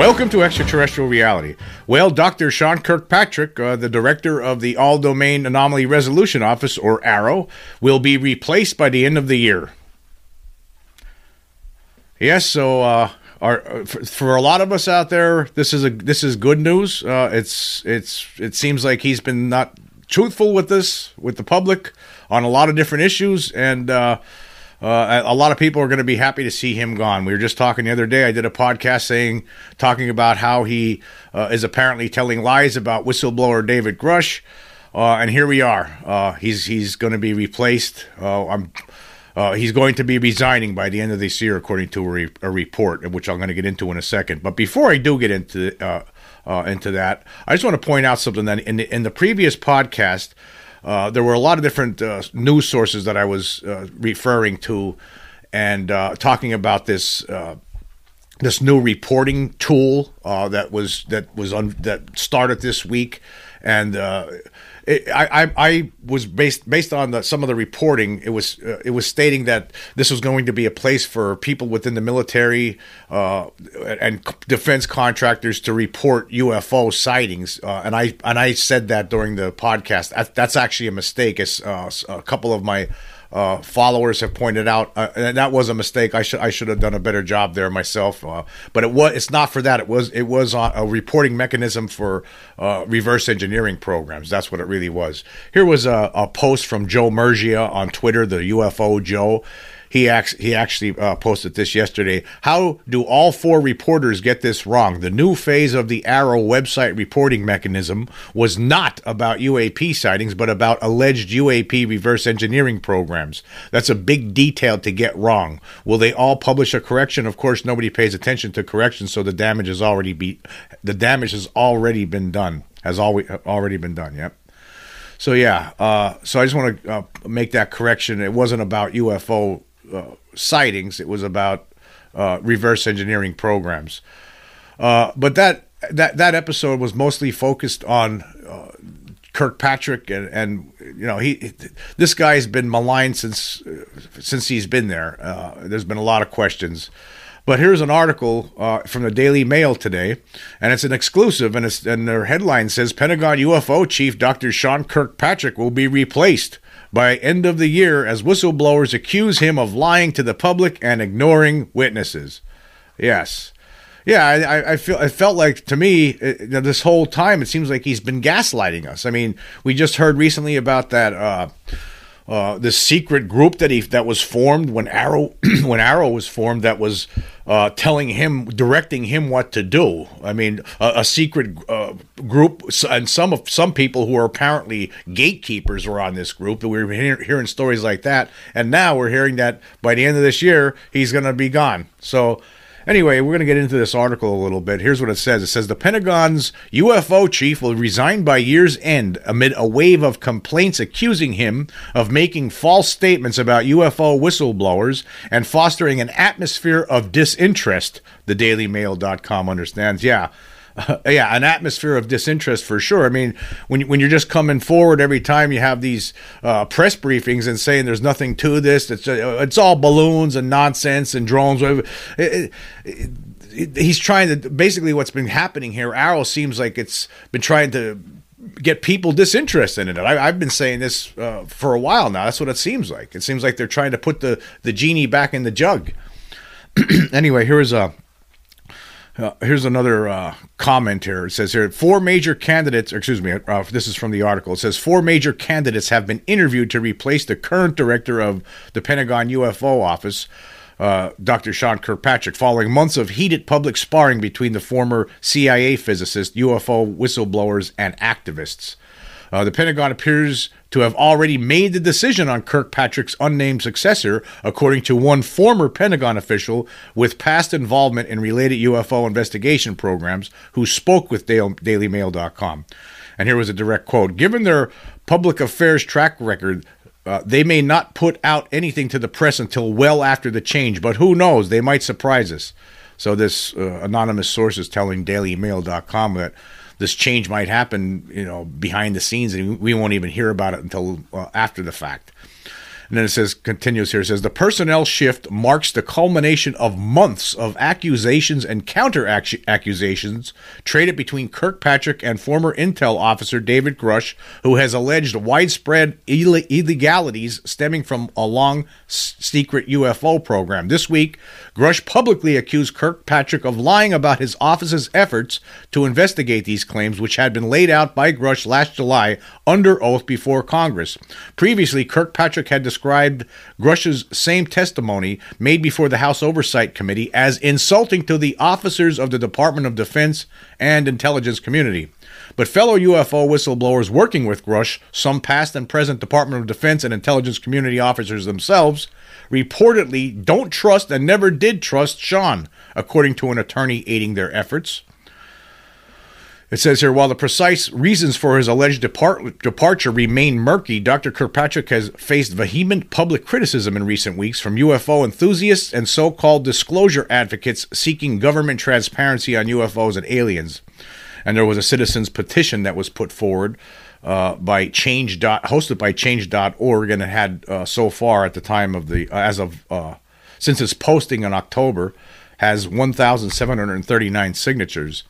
Welcome to Extraterrestrial Reality. Well, Dr. Sean Kirkpatrick, uh, the director of the All Domain Anomaly Resolution Office, or AARO, will be replaced by the end of the year. Yes, so uh, our, uh, for, for, a lot of us out there, this is a this is good news. Uh, it's it's it seems like he's been not truthful with this with the public on a lot of different issues, and uh, a lot of people are going to be happy to see him gone. We were just talking the other day. I did a podcast saying, talking about how he uh, is apparently telling lies about whistleblower David Grusch, uh, and here we are. Uh, he's he's going to be replaced. Uh, I'm. Uh, he's going to be resigning by the end of this year, according to a, re- a, report, which I'm going to get into in a second. But before I do get into into that, I just want to point out something that in the, in the previous podcast, uh, there were a lot of different uh, news sources that I was uh, referring to and uh, talking about this uh, this new reporting tool that was that was un- that started this week, and it, I, I was based based on the, some of the reporting. It was uh, it was stating that this was going to be a place for people within the military uh, and defense contractors to report UFO sightings. Uh, and I and I said that during the podcast. That, that's actually a mistake. It's uh, a couple of my uh, followers have pointed out, uh, and that was a mistake. I should I should have done a better job there myself. Uh, but it was it's not for that. It was it was a reporting mechanism for uh, reverse engineering programs. That's what it really was. Here was a, a post from Joe Murgia on Twitter, the UFO Joe he acts, he actually uh, posted this yesterday. How do all four reporters get this wrong? The new phase of the AARO website reporting mechanism was not about UAP sightings, but about alleged UAP reverse engineering programs. That's a big detail to get wrong. Will they all publish a correction? Of course, nobody pays attention to corrections, so the damage has already be the damage has already been done. Has always already been done. Yep. So yeah, uh, so I just want to uh, make that correction. It wasn't about UFO uh, sightings. It was about uh, reverse engineering programs. Uh, but that that that episode was mostly focused on uh, Kirkpatrick and and you know he this guy's been maligned since since he's been there. Uh, there's been a lot of questions. But here's an article uh, from the Daily Mail today, and it's an exclusive, and, it's, and their headline says Pentagon UFO chief Dr. Sean Kirkpatrick will be replaced by end of the year as whistleblowers accuse him of lying to the public and ignoring witnesses. Yes. Yeah, I, I feel it felt like to me it, this whole time it seems like he's been gaslighting us. I mean, we just heard recently about that uh, uh, this secret group that he that was formed when AARO when AARO was formed that was uh, telling him directing him what to do. I mean, a, a secret uh, group and some of some people who are apparently gatekeepers were on this group. We were hear, hearing stories like that, and now we're hearing that by the end of this year he's going to be gone. So Anyway, we're going to get into this article a little bit. Here's what it says it says the Pentagon's UFO chief will resign by year's end amid a wave of complaints accusing him of making false statements about UFO whistleblowers and fostering an atmosphere of disinterest, the dailymail.com understands. Yeah. Uh, yeah, an atmosphere of disinterest for sure. I mean, when when you're just coming forward every time you have these uh, press briefings and saying there's nothing to this, it's uh, it's all balloons and nonsense and drones. It, it, it, he's trying to basically what's been happening here. AARO seems like it's been trying to get people disinterested in it. I, have been saying this uh, for a while now. That's what it seems like. It seems like they're trying to put the the genie back in the jug. anyway, here's a uh, here's another uh, comment here. It says here four major candidates, excuse me, uh, this is from the article. It says four major candidates have been interviewed to replace the current director of the Pentagon UFO office, uh, Dr. Sean Kirkpatrick, following months of heated public sparring between the former CIA physicist, UFO whistleblowers, and activists. Uh, the Pentagon appears to have already made the decision on Kirkpatrick's unnamed successor, according to one former Pentagon official with past involvement in related UFO investigation programs who spoke with DailyMail.com. And here was a direct quote Given their public affairs track record, uh, they may not put out anything to the press until well after the change, but who knows? They might surprise us. So, this uh, anonymous source is telling DailyMail.com that this change might happen, you know, behind the scenes, and we won't even hear about it until uh, after the fact. And then it says, continues here, it says, the personnel shift marks the culmination of months of accusations and counter accusations traded between Kirkpatrick and former Intel officer David Grusch, who has alleged widespread Ill- illegalities stemming from a long secret UFO program. This week, Grusch publicly accused Kirkpatrick of lying about his office's efforts to investigate these claims, which had been laid out by Grusch last July under oath before Congress. Previously, Kirkpatrick had described Grusch's same testimony made before the House Oversight Committee as insulting to the officers of the Department of Defense and intelligence community. But fellow UFO whistleblowers working with Grusch, some past and present Department of Defense and intelligence community officers themselves, reportedly don't trust and never did trust Sean, according to an attorney aiding their efforts. It says here while the precise reasons for his alleged depart- departure remain murky, Dr. Kirkpatrick has faced vehement public criticism in recent weeks from UFO enthusiasts and so called disclosure advocates seeking government transparency on UFOs and aliens. And there was a citizens' petition that was put forward uh, by change. Dot, hosted by change.org and it had uh, so far at the time of the, uh, as of, uh, since its posting in October, has 1,739 signatures.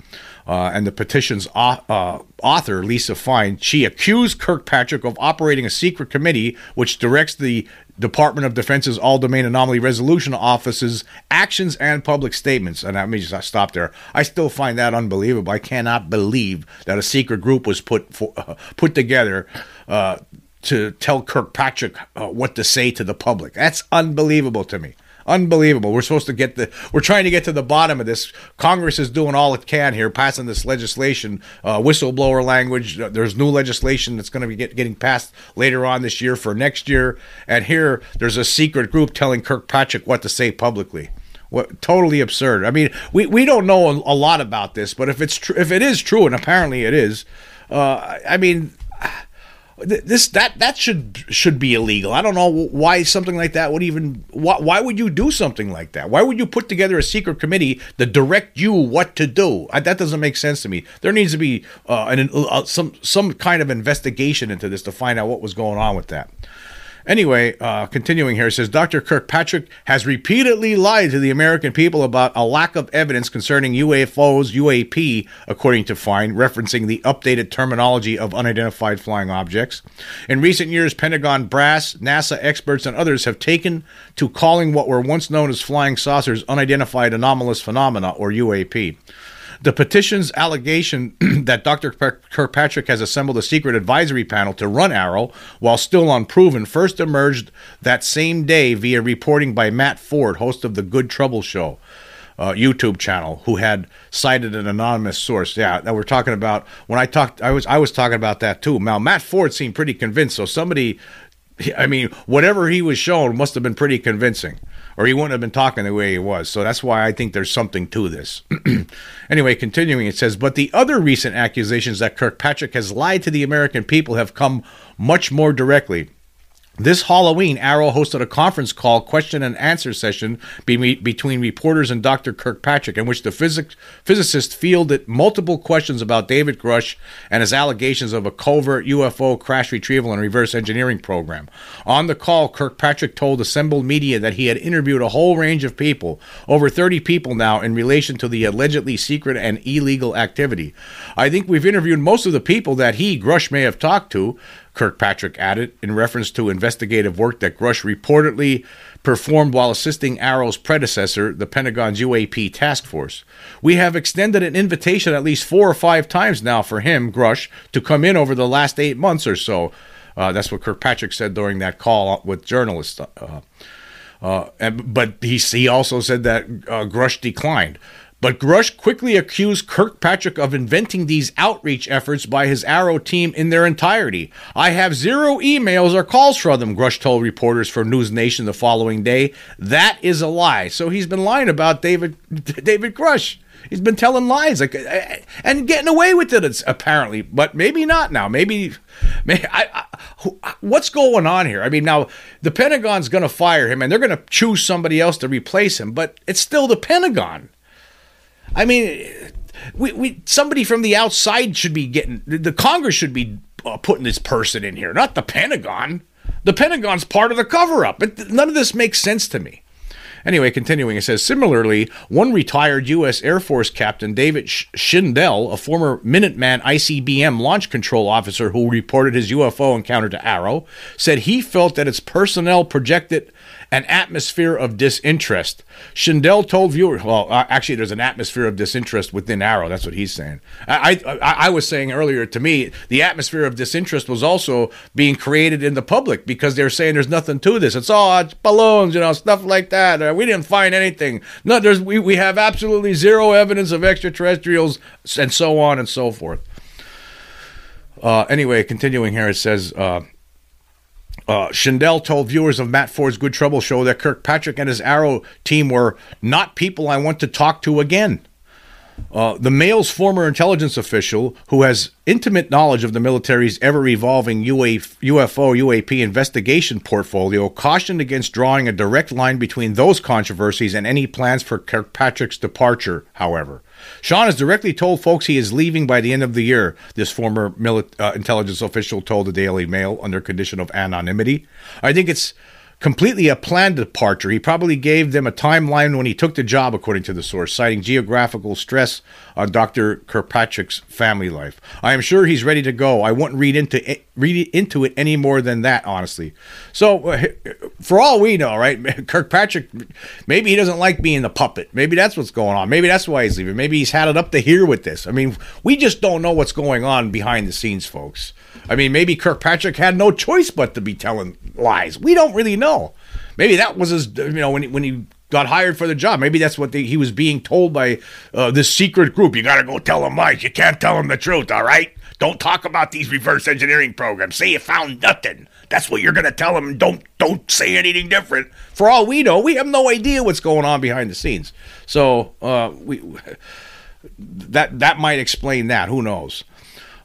Uh, and the petition's uh, author, Lisa Fine, she accused Kirkpatrick of operating a secret committee which directs the Department of Defense's All Domain Anomaly Resolution Office's actions and public statements. And let me just stop there. I still find that unbelievable. I cannot believe that a secret group was put for, uh, put together uh, to tell Kirkpatrick uh, what to say to the public. That's unbelievable to me. Unbelievable. We're supposed to get the. We're trying to get to the bottom of this. Congress is doing all it can here, passing this legislation, uh, whistleblower language. There's new legislation that's going to be get, getting passed later on this year for next year. And here, there's a secret group telling Kirkpatrick what to say publicly. What totally absurd. I mean, we, we don't know a, a lot about this, but if it's true, if it is true, and apparently it is, uh, I mean, this that that should should be illegal. I don't know why something like that would even why, why would you do something like that? Why would you put together a secret committee to direct you what to do? I, that doesn't make sense to me. There needs to be uh, an, uh, some some kind of investigation into this to find out what was going on with that. Anyway, uh, continuing here, says Dr. Kirkpatrick has repeatedly lied to the American people about a lack of evidence concerning UFOs, UAP, according to Fine, referencing the updated terminology of unidentified flying objects. In recent years, Pentagon brass, NASA experts, and others have taken to calling what were once known as flying saucers unidentified anomalous phenomena, or UAP. The petition's allegation that Dr. Kirkpatrick has assembled a secret advisory panel to run AARO while still unproven first emerged that same day via reporting by Matt Ford, host of the Good Trouble Show. Uh, YouTube channel who had cited an anonymous source. Yeah, that we're talking about. When I talked, I was I was talking about that too. Now Matt Ford seemed pretty convinced. So somebody, I mean, whatever he was shown must have been pretty convincing or he wouldn't have been talking the way he was. So that's why I think there's something to this. anyway, continuing, it says, but the other recent accusations that Kirkpatrick has lied to the American people have come much more directly. This Halloween, AARO hosted a conference call question and answer session be- between reporters and Dr. Kirkpatrick, in which the physic- physicist fielded multiple questions about David Grusch and his allegations of a covert UFO crash retrieval and reverse engineering program. On the call, Kirkpatrick told assembled media that he had interviewed a whole range of people, over 30 people now, in relation to the allegedly secret and illegal activity. I think we've interviewed most of the people that he, Grusch, may have talked to. Kirkpatrick added, in reference to investigative work that Grusch reportedly performed while assisting AARO's predecessor, the Pentagon's UAP task force. We have extended an invitation at least four or five times now for him, Grusch, to come in over the last eight months or so. Uh, that's what Kirkpatrick said during that call with journalists. Uh, uh, and, but he, he also said that uh, Grusch declined. But Grusch quickly accused Kirkpatrick of inventing these outreach efforts by his AARO team in their entirety. I have zero emails or calls from them, Grusch told reporters for News Nation the following day. That is a lie. So he's been lying about David David Grusch. He's been telling lies like and getting away with it apparently, but maybe not now. Maybe, maybe I, I, what's going on here? I mean, now the Pentagon's going to fire him and they're going to choose somebody else to replace him, but it's still the Pentagon. I mean, we, we somebody from the outside should be getting the Congress should be uh, putting this person in here, not the Pentagon. The Pentagon's part of the cover up. None of this makes sense to me. Anyway, continuing, it says similarly, one retired U.S. Air Force Captain David Schindel, a former Minuteman ICBM launch control officer who reported his UFO encounter to AARO, said he felt that its personnel projected an atmosphere of disinterest. Schindel told viewers, well, uh, actually, there's an atmosphere of disinterest within AARO. That's what he's saying. I, I, I, was saying earlier to me, the atmosphere of disinterest was also being created in the public because they're saying there's nothing to this. It's all it's balloons, you know, stuff like that. Uh, we didn't find anything. No, there's we, we have absolutely zero evidence of extraterrestrials and so on and so forth. Uh, anyway, continuing here, it says. Uh, uh, told viewers of Matt Ford's Good Trouble show that Kirkpatrick and his AARO team were not people I want to talk to again. Uh, the Mail's former intelligence official, who has intimate knowledge of the military's ever evolving UFO UAP investigation portfolio, cautioned against drawing a direct line between those controversies and any plans for Kirkpatrick's departure, however. Sean has directly told folks he is leaving by the end of the year, this former mili- uh, intelligence official told the Daily Mail under condition of anonymity. I think it's completely a planned departure. He probably gave them a timeline when he took the job, according to the source, citing geographical stress on Dr. Kirkpatrick's family life. I am sure he's ready to go. I wouldn't read into it, read into it any more than that, honestly. So, uh, for all we know, right, Kirkpatrick, maybe he doesn't like being the puppet. Maybe that's what's going on. Maybe that's why he's leaving. Maybe he's had it up to here with this. I mean, we just don't know what's going on behind the scenes, folks. I mean, maybe Kirkpatrick had no choice but to be telling lies. We don't really know. Maybe that was his, you know, when he, when he got hired for the job. Maybe that's what they, he was being told by uh, this secret group. You got to go tell them lies. You can't tell them the truth, all right? Don't talk about these reverse engineering programs. Say you found nothing. That's what you're going to tell them. Don't don't say anything different. For all we know, we have no idea what's going on behind the scenes. So uh, we that that might explain that. Who knows?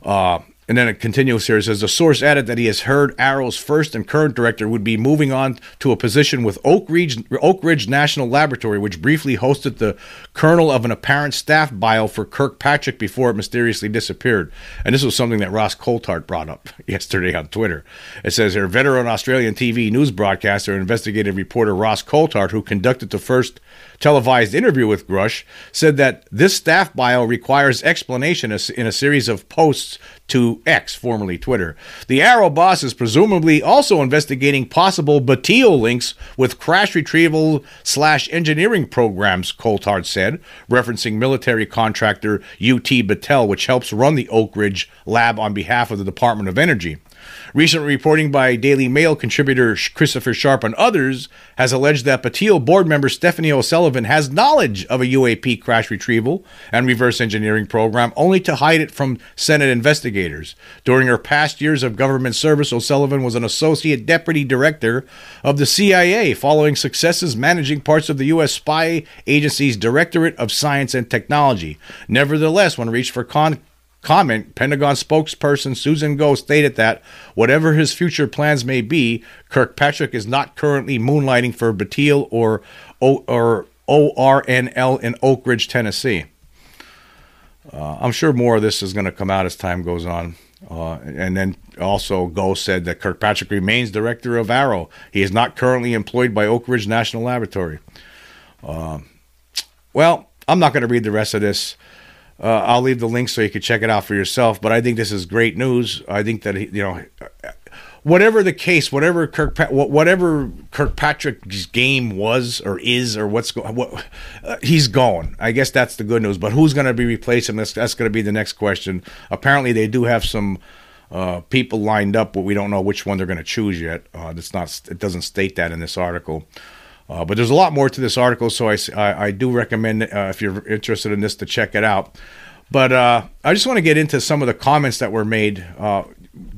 Uh, and then it continues here. It says the source added that he has heard AARO's first and current director would be moving on to a position with Oak Ridge, Oak Ridge National Laboratory, which briefly hosted the kernel of an apparent staff bio for Kirkpatrick before it mysteriously disappeared. And this was something that Ross Coulthart brought up yesterday on Twitter. It says here veteran Australian TV news broadcaster and investigative reporter Ross Coulthart, who conducted the first televised interview with Grusch, said that this staff bio requires explanation in a series of posts to X, formerly Twitter. The AARO boss is presumably also investigating possible Battelle links with crash retrieval slash engineering programs, Coulthart said, referencing military contractor UT Battelle, which helps run the Oak Ridge lab on behalf of the Department of Energy. Recent reporting by Daily Mail contributor Christopher Sharp and others has alleged that Battelle board member Stephanie O'Sullivan has knowledge of a UAP crash retrieval and reverse engineering program only to hide it from Senate investigators. During her past years of government service, O'Sullivan was an associate deputy director of the CIA, following successes managing parts of the U.S. spy agency's Directorate of Science and Technology. Nevertheless, when reached for con- comment, Pentagon spokesperson Susan Gough stated that whatever his future plans may be, Kirkpatrick is not currently moonlighting for Battelle or o- or ORNL in Oak Ridge, Tennessee. Uh, I'm sure more of this is going to come out as time goes on. Uh, and then also, Gough said that Kirkpatrick remains director of AARO. He is not currently employed by Oak Ridge National Laboratory. Uh, well, I'm not going to read the rest of this. Uh, I'll leave the link so you can check it out for yourself. But I think this is great news. I think that you know, whatever the case, whatever Kirk, whatever Kirkpatrick's game was or is or what's going, what uh, he's going. I guess that's the good news. But who's going to be replacing That's, that's going to be the next question. Apparently, they do have some uh, people lined up, but we don't know which one they're going to choose yet. Uh, it's not. It doesn't state that in this article. Uh, but there's a lot more to this article, so I, I, I do recommend uh, if you're interested in this to check it out. But uh, I just want to get into some of the comments that were made uh,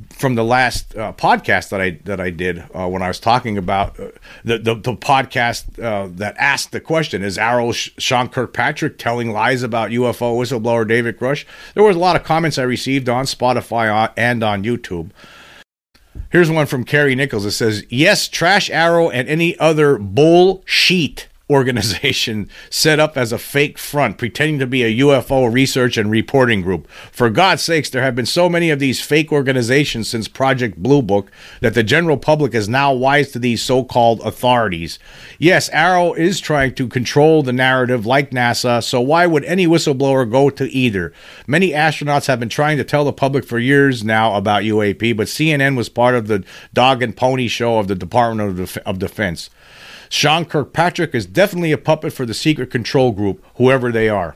from the last uh, podcast that I that I did uh, when I was talking about the, the, the podcast that asked the question: Is AARO Sean Kirkpatrick telling lies about UFO whistleblower David Grusch? There was a lot of comments I received on Spotify and on YouTube. Here's one from Carrie Nichols. It says, Yes, trash AARO and any other bullshit. Organization set up as a fake front, pretending to be a UFO research and reporting group. For God's sakes, there have been so many of these fake organizations since Project Blue Book that the general public is now wise to these so called authorities. Yes, AARO is trying to control the narrative like NASA, so why would any whistleblower go to either? Many astronauts have been trying to tell the public for years now about UAP, but CNN was part of the dog and pony show of the Department of, Def- of Defense. Sean Kirkpatrick is definitely a puppet for the secret control group, whoever they are.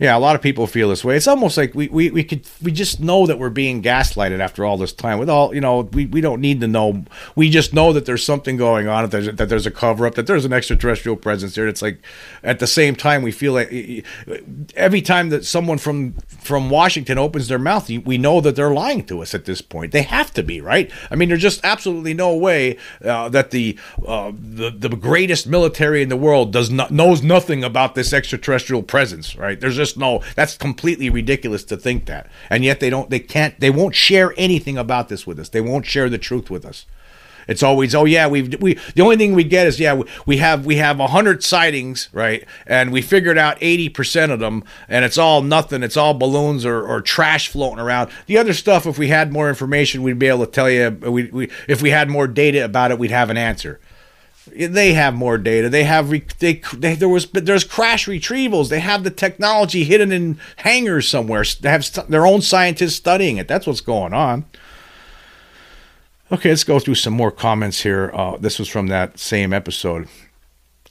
Yeah, a lot of people feel this way. It's almost like we, we, we could we just know that we're being gaslighted after all this time. With all you know, we, we don't need to know. We just know that there's something going on. That there's, that there's a cover up. That there's an extraterrestrial presence here. It's like at the same time we feel like every time that someone from from Washington opens their mouth, we know that they're lying to us. At this point, they have to be right. I mean, there's just absolutely no way uh, that the uh, the the greatest military in the world does not knows nothing about this extraterrestrial presence. Right? There's just just know that's completely ridiculous to think that. And yet they don't they can't they won't share anything about this with us. They won't share the truth with us. It's always, oh yeah, we've we the only thing we get is yeah we have we have hundred sightings right, and we figured out eighty percent of them, and it's all nothing. It's all balloons or, or trash floating around. The other stuff, if we had more information, we'd be able to tell you. We, we if we had more data about it, we'd have an answer. They have more data. They have re- they, they there was but there's crash retrievals. They have the technology hidden in hangars somewhere. They have st- their own scientists studying it. That's what's going on. Okay, let's go through some more comments here. Uh, this was from that same episode.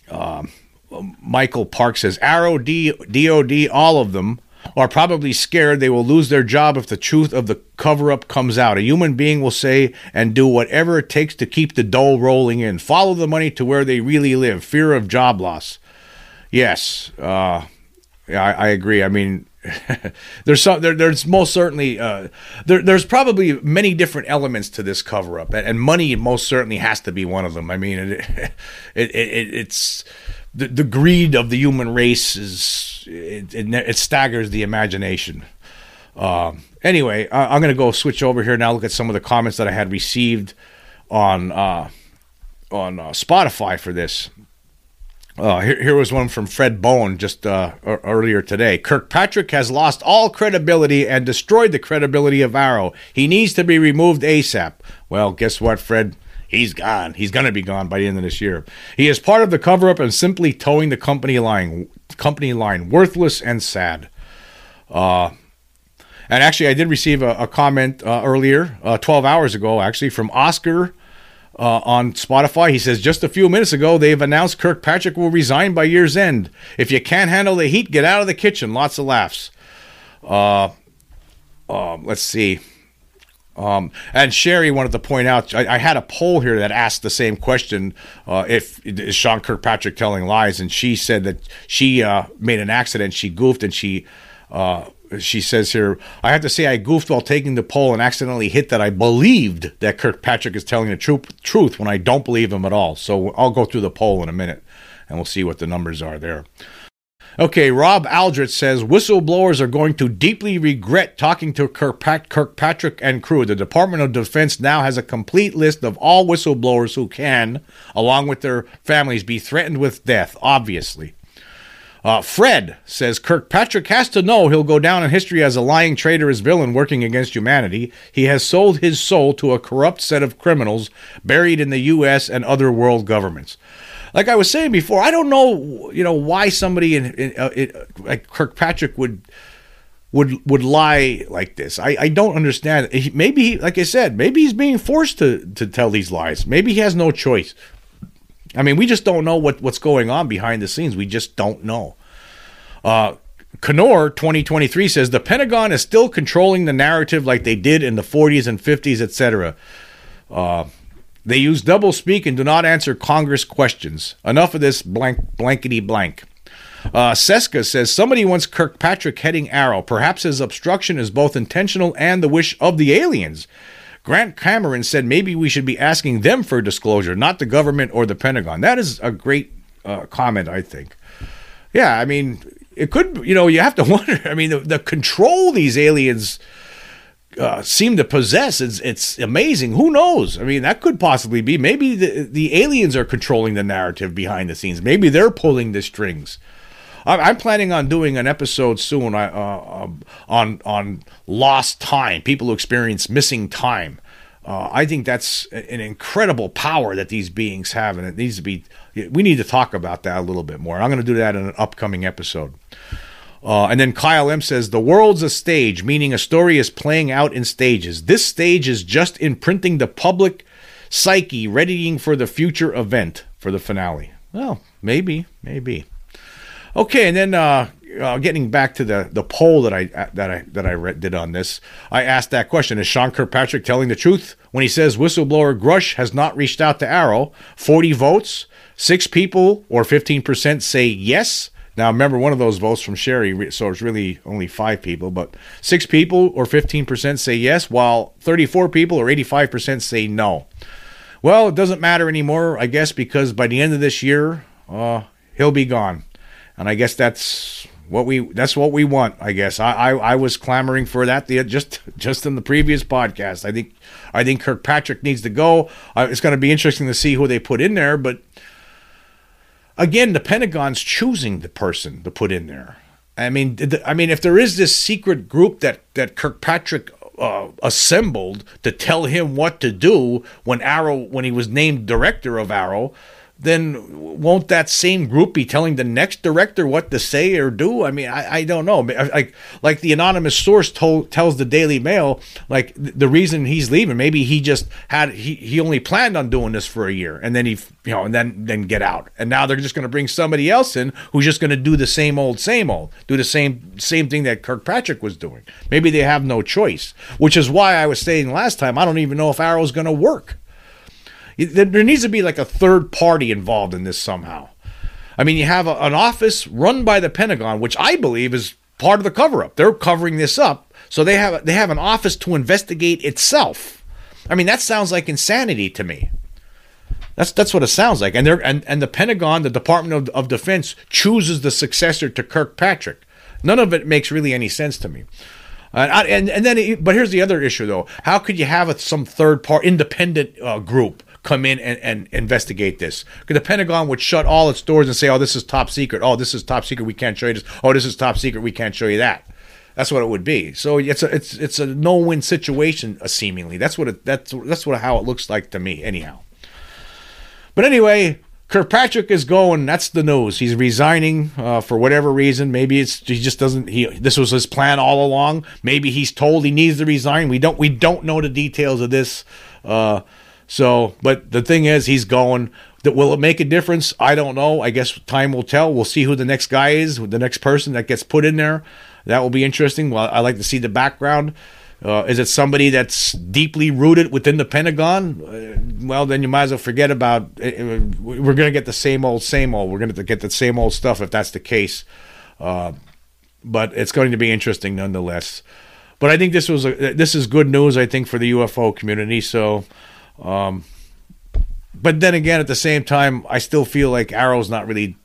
Um, Michael Park says, AARO, D, DOD, all of them are probably scared they will lose their job if the truth of the cover up comes out. A human being will say and do whatever it takes to keep the dough rolling in. Follow the money to where they really live. Fear of job loss. Yes, uh, I, I agree. I mean, there's some there, there's most certainly uh, there, there's probably many different elements to this cover up, and money most certainly has to be one of them. I mean, it, it, it it's the, the greed of the human race is it, it, it staggers the imagination. Uh, anyway, I, am going to go switch over here now. Look at some of the comments that I had received on uh, on uh, Spotify for this. Uh, here, here was one from Fred Bone just uh, earlier today. Kirkpatrick has lost all credibility and destroyed the credibility of AARO. He needs to be removed ASAP. Well, guess what, Fred? He's gone. He's going to be gone by the end of this year. He is part of the cover up and simply towing the company line. Company line, worthless and sad. Uh, and actually, I did receive a, a comment uh, earlier, uh, 12 hours ago, actually, from Oscar uh, on Spotify. He says, Just a few minutes ago, they've announced Kirkpatrick will resign by year's end. If you can't handle the heat, get out of the kitchen. Lots of laughs. Uh, uh, let's see. Um, and Sherry wanted to point out, I, I, had a poll here that asked the same question: uh, If is Sean Kirkpatrick telling lies? And she said that she uh, made an accident, she goofed, and she uh, she says here, I have to say I goofed while taking the poll and accidentally hit that I believed that Kirkpatrick is telling the tru- truth when I don't believe him at all. So I'll go through the poll in a minute, and we'll see what the numbers are there. Okay, Rob Aldrich says whistleblowers are going to deeply regret talking to Kirkpatrick and crew. The Department of Defense now has a complete list of all whistleblowers who can, along with their families, be threatened with death, obviously. Uh, Fred says Kirkpatrick has to know he'll go down in history as a lying traitorous villain working against humanity. He has sold his soul to a corrupt set of criminals buried in the U.S. and other world governments like I was saying before, I don't know, you know, why somebody in, in uh, it, like Kirkpatrick would would would lie like this. I, I don't understand. Maybe, he, like I said, maybe he's being forced to to tell these lies. Maybe he has no choice. I mean, we just don't know what what's going on behind the scenes. We just don't know. Uh, Knorr 2023 says the Pentagon is still controlling the narrative like they did in the 40s and 50s, etc. Uh, they use double speak and do not answer Congress questions. Enough of this blank blankety blank. Uh, Seska says somebody wants Kirkpatrick heading AARO. Perhaps his obstruction is both intentional and the wish of the aliens. Grant Cameron said maybe we should be asking them for disclosure, not the government or the Pentagon. That is a great uh, comment, I think. Yeah, I mean, it could, you know, you have to wonder. I mean, the, the control these aliens uh, seem to possess. It's it's amazing. Who knows? I mean, that could possibly be. Maybe the the aliens are controlling the narrative behind the scenes. Maybe they're pulling the strings. I'm planning on doing an episode soon uh, uh, on on lost time, people who experience missing time. Uh, I think that's an incredible power that these beings have, and it needs to be. We need to talk about that a little bit more. I'm going to do that in an upcoming episode. Uh, and then Kyle M says the world's a stage, meaning a story is playing out in stages. This stage is just imprinting the public psyche, readying for the future event for the finale. Well, maybe, maybe. Okay, and then uh, uh, getting back to the the poll that I that I that I did on this, I asked that question: Is Sean Kirkpatrick telling the truth when he says whistleblower Grusch has not reached out to AARO? Forty votes, six people or fifteen percent say yes. Now remember, one of those votes from Sherry, so it's really only five people, but six people or fifteen percent say yes, while thirty-four people or eighty-five percent say no. Well, it doesn't matter anymore, I guess, because by the end of this year, uh, he'll be gone and I guess that's what we that's what we want. I guess I I, I was clamoring for that the, just just in the previous podcast. I think I think Kirkpatrick needs to go. Uh, it's going to be interesting to see who they put in there, but again, the Pentagon's choosing the person to put in there. I mean, I mean, if there is this secret group that that Kirkpatrick uh, assembled to tell him what to do when AARO when he was named director of AARO then won't that same group be telling the next director what to say or do? I mean, I, I don't know. Uh, like like the anonymous source told tells the Daily Mail, like the reason he's leaving, maybe he just had he, he only planned on doing this for a year and then he you know and then then get out. And now they're just going to bring somebody else in who's just going to do the same old same old, do the same same thing that Kirkpatrick was doing. Maybe they have no choice, which is why I was saying last time I don't even know if AARO's going to work there needs to be like a third party involved in this somehow. I mean, you have a, an office run by the Pentagon, which I believe is part of the cover up. They're covering this up, so they have they have an office to investigate itself. I mean, that sounds like insanity to me. That's that's what it sounds like. And they're and, and the Pentagon, the Department of, of Defense, chooses the successor to Kirkpatrick. None of it makes really any sense to me. Uh, and and then, it, but here's the other issue though: how could you have a, some third part independent uh, group come in and, and investigate this. Because the Pentagon would shut all its doors and say, "Oh, this is top secret. Oh, this is top secret. We can't show you this. Oh, this is top secret. We can't show you that." That's what it would be. So it's a it's it's a no win situation. Uh, seemingly, that's what it that's that's what how it looks like to me. Anyhow. But anyway, Kirkpatrick is going. That's the news. He's resigning uh, for whatever reason. Maybe it's he just doesn't. He this was his plan all along. Maybe he's told he needs to resign. We don't we don't know the details of this. Uh, so, but the thing is, he's going. That will it make a difference? I don't know. I guess time will tell. We'll see who the next guy is, the next person that gets put in there. That will be interesting. Well, I like to see the background. Uh, is it somebody that's deeply rooted within the Pentagon? Uh, well, then you might as well forget about. It. Uh, we're going to get the same old, same old. We're going to get the same old stuff if that's the case. Uh, but it's going to be interesting nonetheless. But I think this was a, this is good news. I think for the UFO community. So um, but then again, at the same time, I still feel like AARO's not really.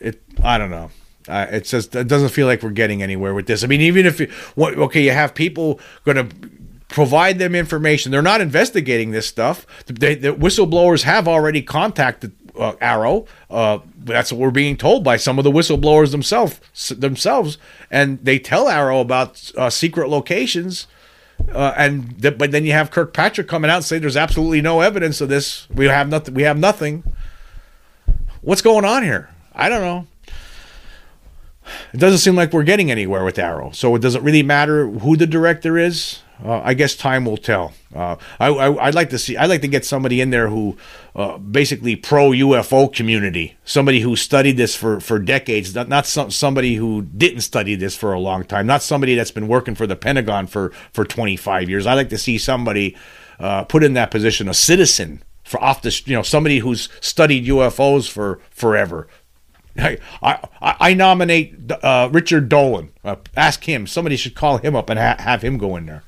It. I don't know. Uh, it just it doesn't feel like we're getting anywhere with this. I mean, even if you, what, okay, you have people going to provide them information. They're not investigating this stuff. They, the whistleblowers have already contacted uh, AARO. Uh, that's what we're being told by some of the whistleblowers themselves. Themselves, and they tell AARO about uh, secret locations uh, and th- but then you have Kirkpatrick coming out and say there's absolutely no evidence of this. We have nothing. We have nothing. What's going on here? I don't know. It doesn't seem like we're getting anywhere with AARO. So it doesn't really matter who the director is. Uh, I guess time will tell. Uh, I, would like to see. I'd like to get somebody in there who, uh, basically pro UFO community, somebody who studied this for for decades, not not some, somebody who didn't study this for a long time, not somebody that's been working for the Pentagon for for 25 years. I'd like to see somebody uh, put in that position, a citizen for off the you know somebody who's studied UFOs for forever. I, I, I nominate uh, Richard Dolan. Ask him. Somebody should call him up and ha- have him go in there.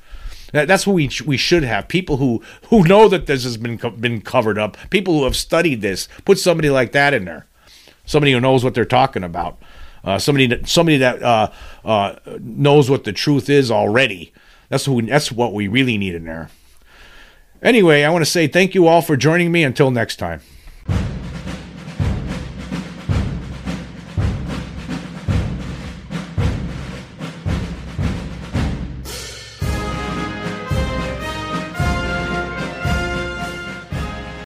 That's what we we should have people who who know that this has been been covered up. People who have studied this. Put somebody like that in there. Somebody who knows what they're talking about. Uh, somebody that somebody that uh, uh, knows what the truth is already. That's who. That's what we really need in there. Anyway, I want to say thank you all for joining me. Until next time.